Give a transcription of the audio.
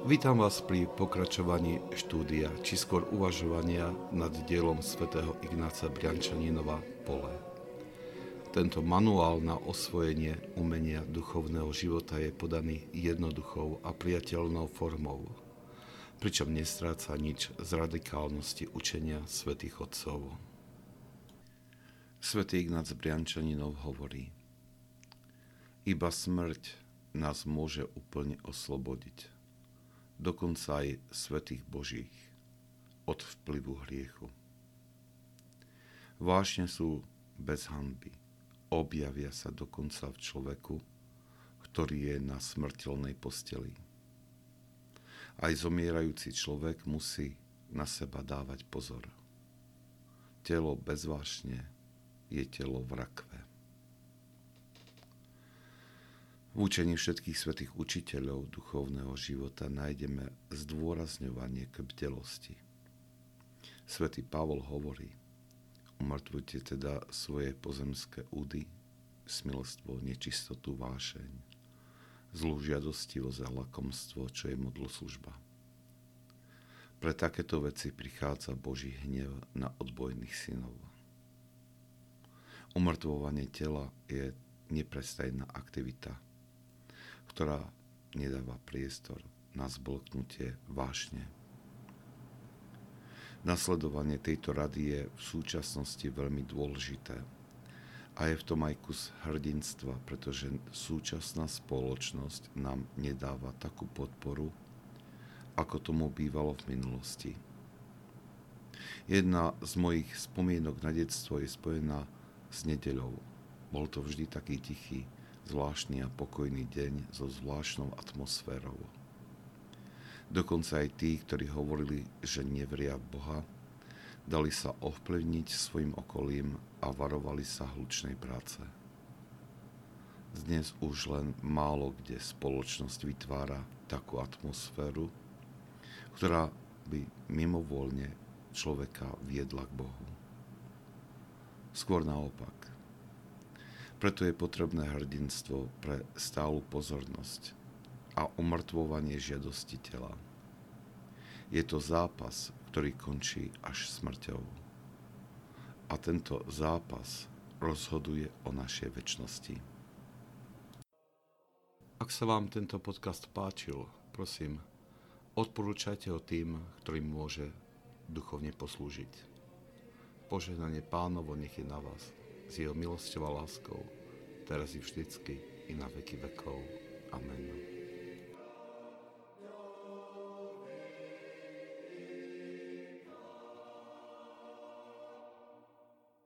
Vítam vás pri pokračovaní štúdia, či skôr uvažovania nad dielom svätého Ignáca Briančaninova Pole. Tento manuál na osvojenie umenia duchovného života je podaný jednoduchou a priateľnou formou, pričom nestráca nič z radikálnosti učenia svätých Otcov. Svetý Ignác Briančaninov hovorí Iba smrť nás môže úplne oslobodiť dokonca aj svetých Božích, od vplyvu hriechu. Vášne sú bez hanby. Objavia sa dokonca v človeku, ktorý je na smrteľnej posteli. Aj zomierajúci človek musí na seba dávať pozor. Telo bez vášne je telo v rakve. V učení všetkých svetých učiteľov duchovného života nájdeme zdôrazňovanie k bdelosti. Svetý Pavol hovorí, umrtvujte teda svoje pozemské údy, smilstvo, nečistotu, vášeň, zlú žiadostivosť a lakomstvo, čo je modloslužba. Pre takéto veci prichádza Boží hnev na odbojných synov. Umrtvovanie tela je neprestajná aktivita, ktorá nedáva priestor na zblknutie vášne. Nasledovanie tejto rady je v súčasnosti veľmi dôležité a je v tom aj kus hrdinstva, pretože súčasná spoločnosť nám nedáva takú podporu, ako tomu bývalo v minulosti. Jedna z mojich spomienok na detstvo je spojená s nedeľou. Bol to vždy taký tichý, zvláštny a pokojný deň so zvláštnou atmosférou. Dokonca aj tí, ktorí hovorili, že neveria Boha, dali sa ovplyvniť svojim okolím a varovali sa hlučnej práce. Dnes už len málo kde spoločnosť vytvára takú atmosféru, ktorá by mimovoľne človeka viedla k Bohu. Skôr naopak. Preto je potrebné hrdinstvo pre stálu pozornosť a umrtvovanie žiadosti tela. Je to zápas, ktorý končí až smrťou. A tento zápas rozhoduje o našej väčšnosti. Ak sa vám tento podcast páčil, prosím, odporúčajte ho tým, ktorým môže duchovne poslúžiť. Požehnanie pánovo nech je na vás s jeho milosťou a láskou, teraz i vždycky, i na veky vekov. Amen.